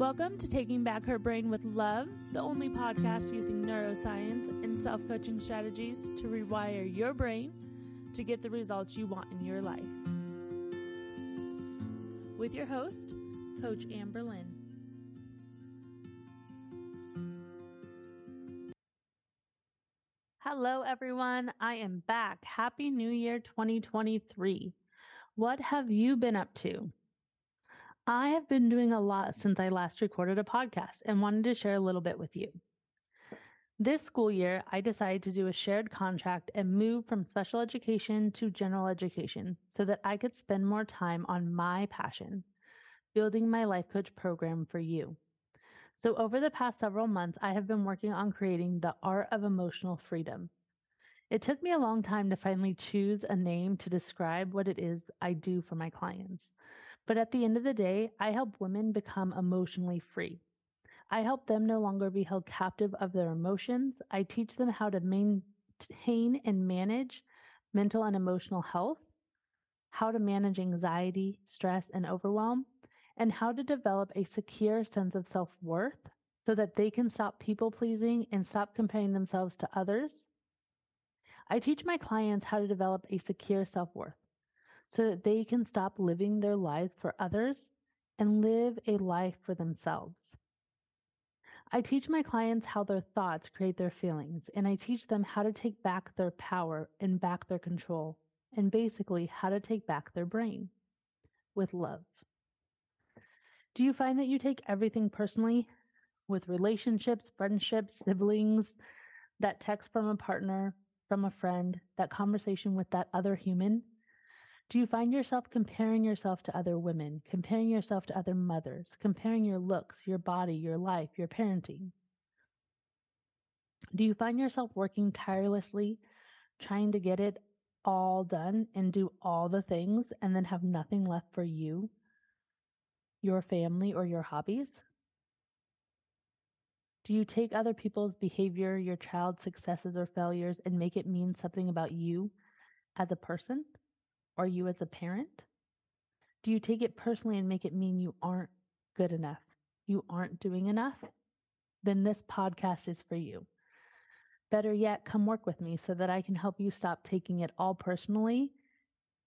Welcome to Taking Back Her Brain with Love, the only podcast using neuroscience and self coaching strategies to rewire your brain to get the results you want in your life. With your host, Coach Amber Lynn. Hello, everyone. I am back. Happy New Year 2023. What have you been up to? I have been doing a lot since I last recorded a podcast and wanted to share a little bit with you. This school year, I decided to do a shared contract and move from special education to general education so that I could spend more time on my passion, building my life coach program for you. So, over the past several months, I have been working on creating the art of emotional freedom. It took me a long time to finally choose a name to describe what it is I do for my clients. But at the end of the day, I help women become emotionally free. I help them no longer be held captive of their emotions. I teach them how to maintain and manage mental and emotional health, how to manage anxiety, stress, and overwhelm, and how to develop a secure sense of self worth so that they can stop people pleasing and stop comparing themselves to others. I teach my clients how to develop a secure self worth so that they can stop living their lives for others and live a life for themselves. I teach my clients how their thoughts create their feelings, and I teach them how to take back their power and back their control, and basically how to take back their brain with love. Do you find that you take everything personally with relationships, friendships, siblings, that text from a partner, from a friend, that conversation with that other human? Do you find yourself comparing yourself to other women, comparing yourself to other mothers, comparing your looks, your body, your life, your parenting? Do you find yourself working tirelessly, trying to get it all done and do all the things and then have nothing left for you, your family, or your hobbies? Do you take other people's behavior, your child's successes or failures, and make it mean something about you as a person? Are you as a parent? Do you take it personally and make it mean you aren't good enough? You aren't doing enough? Then this podcast is for you. Better yet, come work with me so that I can help you stop taking it all personally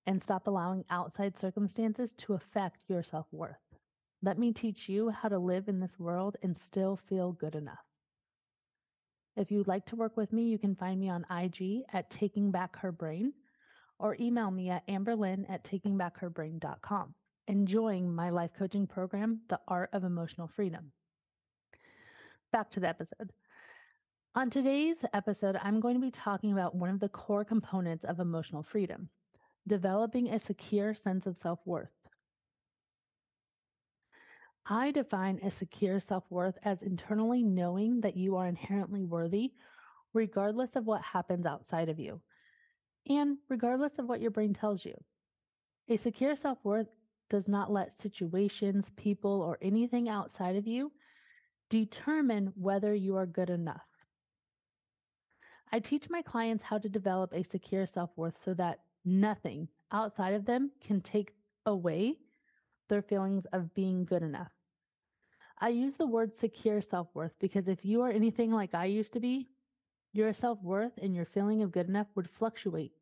and stop allowing outside circumstances to affect your self worth. Let me teach you how to live in this world and still feel good enough. If you'd like to work with me, you can find me on IG at Taking Back Her Brain or email me at amberlynn at takingbackherbrain.com. Enjoying my life coaching program, The Art of Emotional Freedom. Back to the episode. On today's episode, I'm going to be talking about one of the core components of emotional freedom developing a secure sense of self worth. I define a secure self worth as internally knowing that you are inherently worthy, regardless of what happens outside of you and regardless of what your brain tells you. A secure self worth does not let situations, people, or anything outside of you determine whether you are good enough. I teach my clients how to develop a secure self worth so that nothing outside of them can take away their feelings of being good enough. I use the word secure self worth because if you are anything like I used to be, your self worth and your feeling of good enough would fluctuate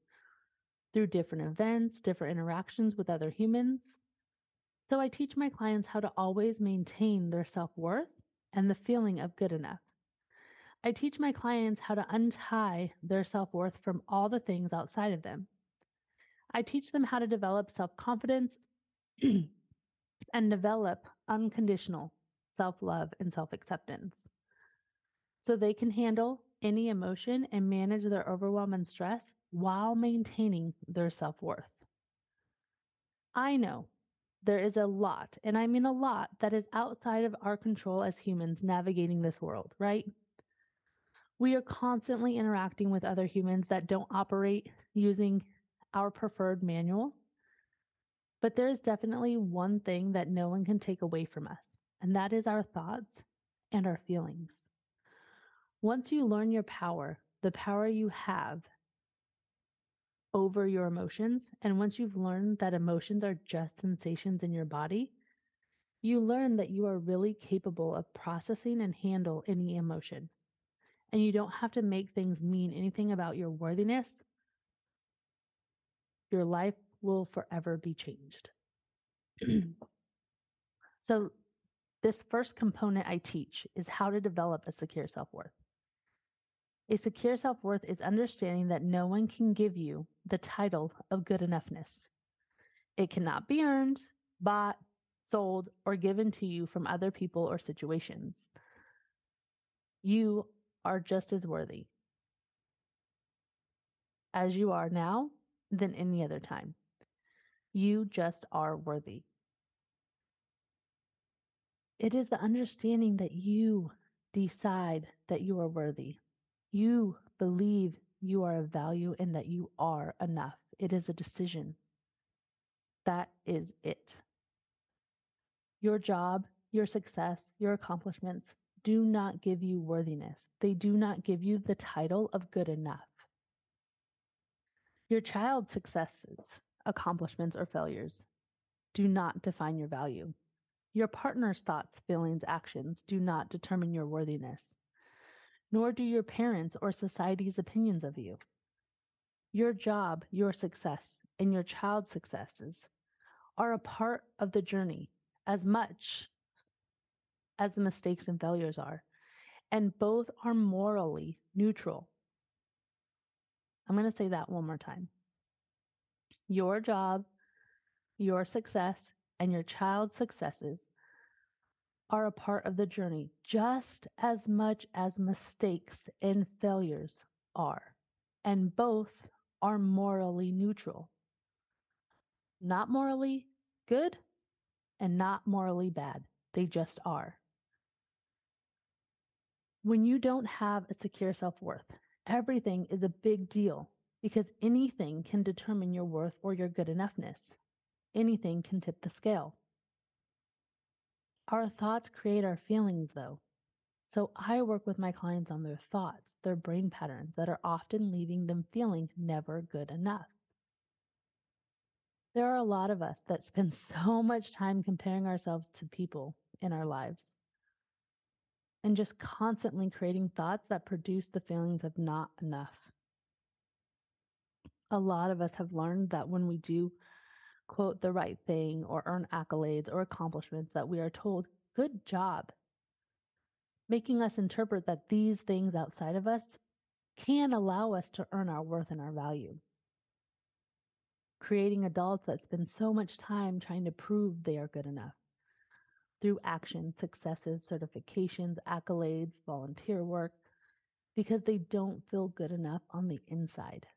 through different events, different interactions with other humans. So I teach my clients how to always maintain their self worth and the feeling of good enough. I teach my clients how to untie their self worth from all the things outside of them. I teach them how to develop self confidence and develop unconditional self love and self acceptance so they can handle any emotion and manage their overwhelm and stress while maintaining their self worth. I know there is a lot, and I mean a lot, that is outside of our control as humans navigating this world, right? We are constantly interacting with other humans that don't operate using our preferred manual. But there is definitely one thing that no one can take away from us, and that is our thoughts and our feelings. Once you learn your power, the power you have over your emotions, and once you've learned that emotions are just sensations in your body, You learn that you are really capable of processing and handle any emotion. And you don't have to make things mean anything about your worthiness. Your life will forever be changed. so, this first component I teach is how to develop a secure self worth. A secure self worth is understanding that no one can give you the title of good enoughness. It cannot be earned, bought, sold, or given to you from other people or situations. You are just as worthy as you are now than any other time. You just are worthy. It is the understanding that you decide that you are worthy. You believe you are of value and that you are enough. It is a decision. That is it. Your job, your success, your accomplishments do not give you worthiness. They do not give you the title of good enough. Your child's successes, accomplishments, or failures do not define your value. Your partner's thoughts, feelings, actions do not determine your worthiness, nor do your parents' or society's opinions of you. Your job, your success, and your child's successes are a part of the journey as much as the mistakes and failures are, and both are morally neutral. I'm going to say that one more time. Your job, your success, and your child's successes are a part of the journey just as much as mistakes and failures are, and both are morally neutral. Not morally good and not morally bad. They just are. When you don't have a secure self worth, everything is a big deal because anything can determine your worth or your good enoughness. Anything can tip the scale. Our thoughts create our feelings, though. So I work with my clients on their thoughts, their brain patterns that are often leaving them feeling never good enough. There are a lot of us that spend so much time comparing ourselves to people in our lives and just constantly creating thoughts that produce the feelings of not enough. A lot of us have learned that when we do quote the right thing or earn accolades or accomplishments that we are told, good job, making us interpret that these things outside of us can allow us to earn our worth and our value creating adults that spend so much time trying to prove they are good enough through action, successes, certifications, accolades, volunteer work, because they don't feel good enough on the inside.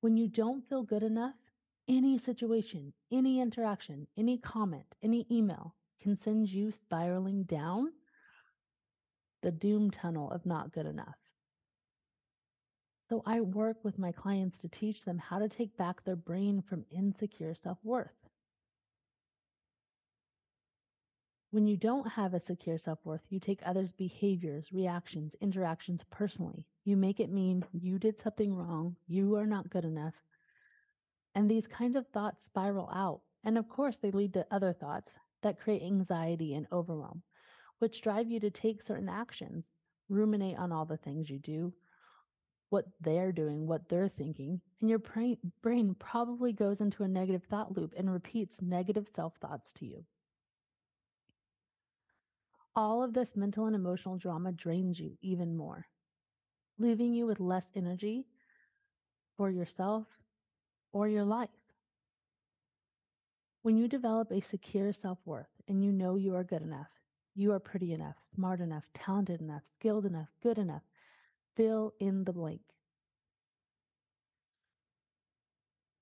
When you don't feel good enough, any situation, any interaction, any comment, any email can send you spiraling down the doom tunnel of not good enough. So I work with my clients to teach them how to take back their brain from insecure self worth. When you don't have a secure self worth, you take others' behaviors, reactions, interactions personally. You make it mean you did something wrong, you are not good enough. And these kinds of thoughts spiral out. And of course, they lead to other thoughts that create anxiety and overwhelm, which drive you to take certain actions, ruminate on all the things you do, what they're doing, what they're thinking, and your brain, probably goes into a negative thought loop and repeats negative self thoughts to you. All of this mental and emotional drama drains you even more, leaving you with less energy for yourself or your life. When you develop a secure self worth and you know you are good enough, you are pretty enough, smart enough, talented enough, skilled enough, good enough, fill in the blank.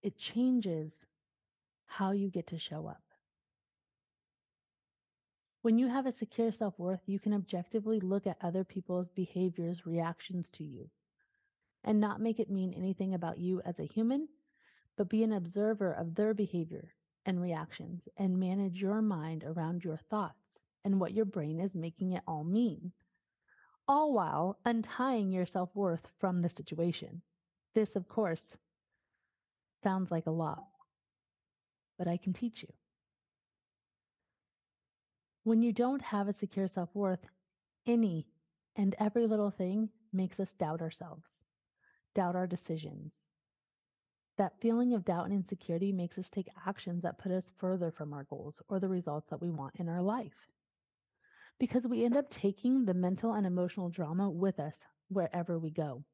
It changes how you get to show up. When you have a secure self worth, you can objectively look at other people's behaviors, reactions to you, and not make it mean anything about you as a human, but be an observer of their behavior and reactions and manage your mind around your thoughts and what your brain is making it all mean all while untying your self worth from the situation. This, of course, sounds like a lot, but I can teach you. When you don't have a secure self worth, any and every little thing makes us doubt ourselves, doubt our decisions. That feeling of doubt and insecurity makes us take actions that put us further from our goals or the results that we want in our life. Because we end up taking the mental and emotional drama with us wherever we go.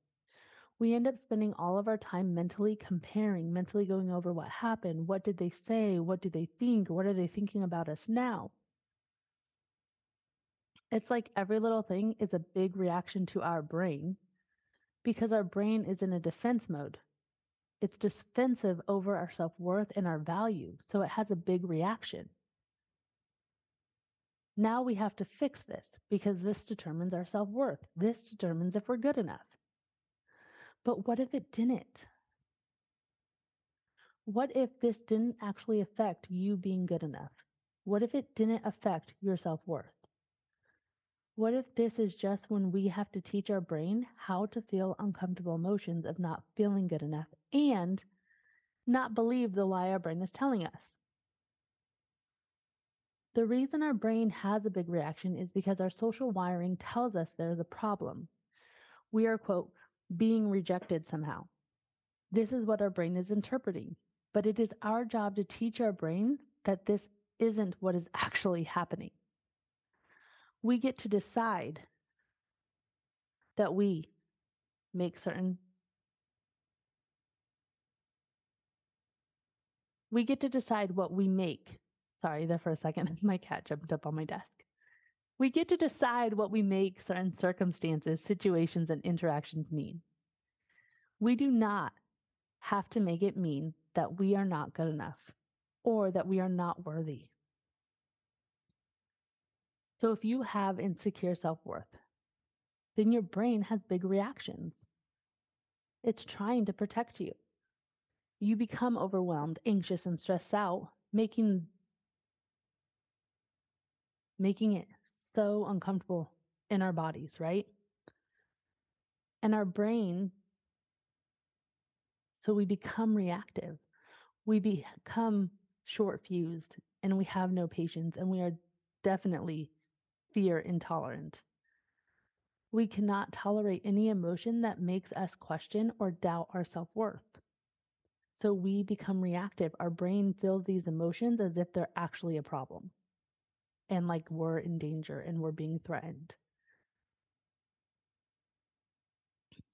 We end up spending all of our time mentally comparing, mentally going over what happened, what did they say, what do they think, what are they thinking about us now. It's like every little thing is a big reaction to our brain because our brain is in a defense mode. It's defensive over our self worth and our value, so it has a big reaction. Now we have to fix this because this determines our self worth. This determines if we're good enough. But what if it didn't? What if this didn't actually affect you being good enough? What if it didn't affect your self worth? What if this is just when we have to teach our brain how to feel uncomfortable emotions of not feeling good enough and not believe the lie our brain is telling us? The reason our brain has a big reaction is because our social wiring tells us there's a problem. We are, quote, being rejected somehow. This is what our brain is interpreting, but it is our job to teach our brain that this isn't what is actually happening we get to decide that we make certain we get to decide what we make. Sorry there for a second my cat jumped up on my desk. We get to decide what we make certain circumstances situations and interactions mean. We do not have to make it mean that we are not good enough or that we are not worthy so if you have insecure self worth, then your brain has big reactions. It's trying to protect you. You become overwhelmed, anxious, and stressed out, making making it so uncomfortable in our bodies, right? And our brain, so we become reactive. We become short fused and we have no patience and we are definitely fear intolerant. We cannot tolerate any emotion that makes us question or doubt our self worth. So we become reactive. Our brain feels these emotions as if they're actually a problem and like we're in danger and we're being threatened.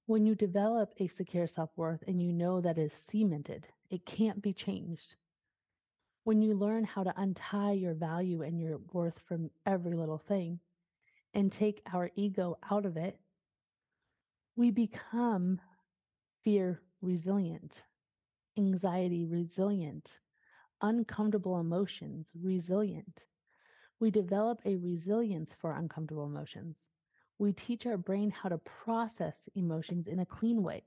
When you develop a secure self worth and you know that is cemented, it can't be changed. When you learn how to untie your value and your worth from every little thing and take our ego out of it, we become fear resilient, anxiety resilient, uncomfortable emotions resilient. We develop a resilience for uncomfortable emotions. We teach our brain how to process emotions in a clean way.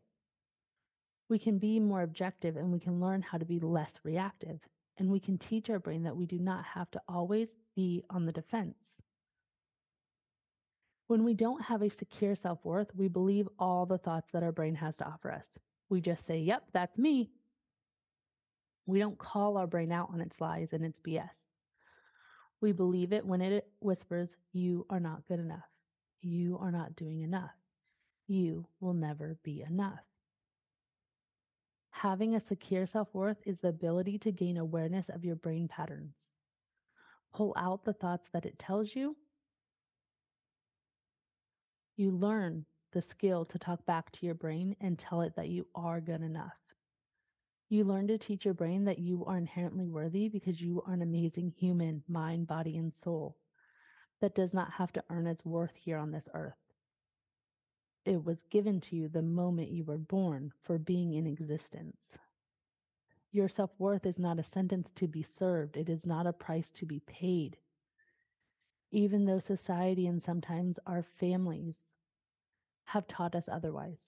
We can be more objective and we can learn how to be less reactive and we can teach our brain that we do not have to always be on the defense. When we don't have a secure self worth, we believe all the thoughts that our brain has to offer us. We just say, Yep, that's me. We don't call our brain out on its lies and its BS. We believe it when it whispers, You are not good enough. You are not doing enough. You will never be enough. Having a secure self worth is the ability to gain awareness of your brain patterns. Pull out the thoughts that it tells you. You learn the skill to talk back to your brain and tell it that you are good enough. You learn to teach your brain that you are inherently worthy because you are an amazing human, mind, body, and soul that does not have to earn its worth here on this earth it was given to you the moment you were born for being in existence. Your self worth is not a sentence to be served, it is not a price to be paid. Even though society and sometimes our families have taught us otherwise,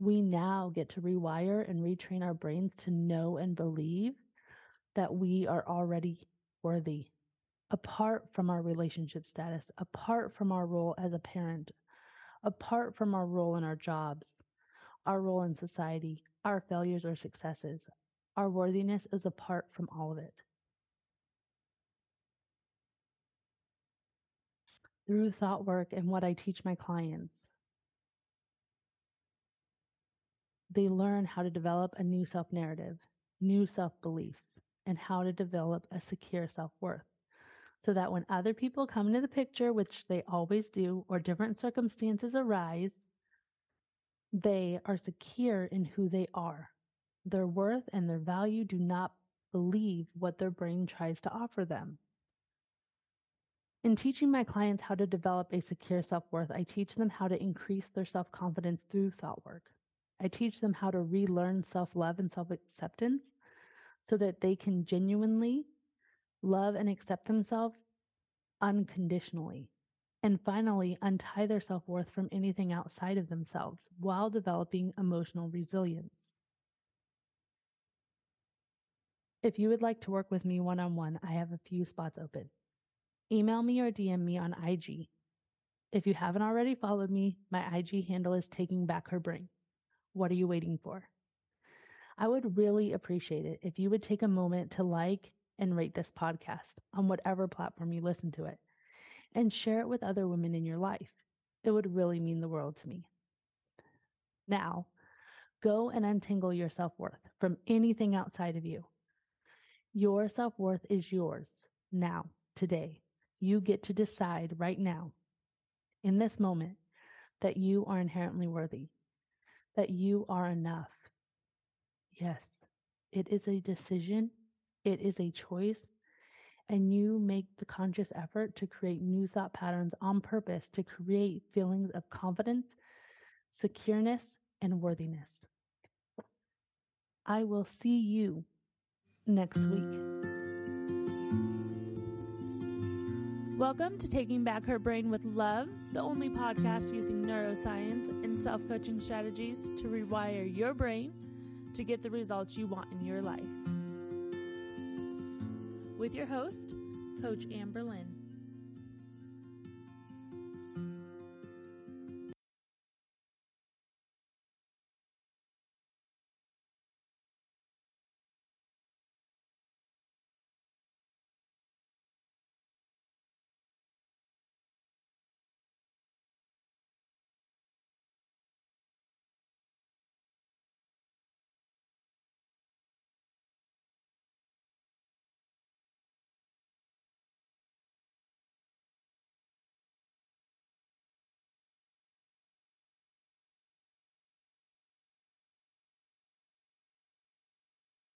we now get to rewire and retrain our brains to know and believe that we are already worthy, apart from our relationship status, apart from our role as a parent apart from our role in our jobs, our role in society, our failures or successes. Our worthiness is apart from all of it. through thought work and what I teach my clients, they learn how to develop a new self narrative, new self beliefs, and how to develop a secure self worth. So that when other people come into the picture, which they always do, or different circumstances arise, they are secure in who they are. Their worth and their value do not believe what their brain tries to offer them. In teaching my clients how to develop a secure self worth, I teach them how to increase their self confidence through thought work. I teach them how to relearn self love and self acceptance so that they can genuinely love and accept themselves unconditionally. And finally, untie their self worth from anything outside of themselves while developing emotional resilience. If you would like to work with me one on one, I have a few spots open. Email me or DM me on IG. If you haven't already followed me, my IG handle is Taking Back Her Brain. What are you waiting for? I would really appreciate it if you would take a moment to like and rate this podcast on whatever platform you listen to it and share it with other women in your life. It would really mean the world to me. Now, go and untangle your self worth from anything outside of you. Your self worth is yours now, today. You get to decide right now, in this moment, that you are inherently worthy, that you are enough. Yes, it is a decision, it is a choice, and you make the conscious effort to create new thought patterns on purpose to create feelings of confidence, secureness, and worthiness. I will see you next week. Welcome to Taking Back Her Brain with Love, the only podcast using neuroscience and self coaching strategies to rewire your brain to get the results you want in your life. With your host, Coach Amber Lynn.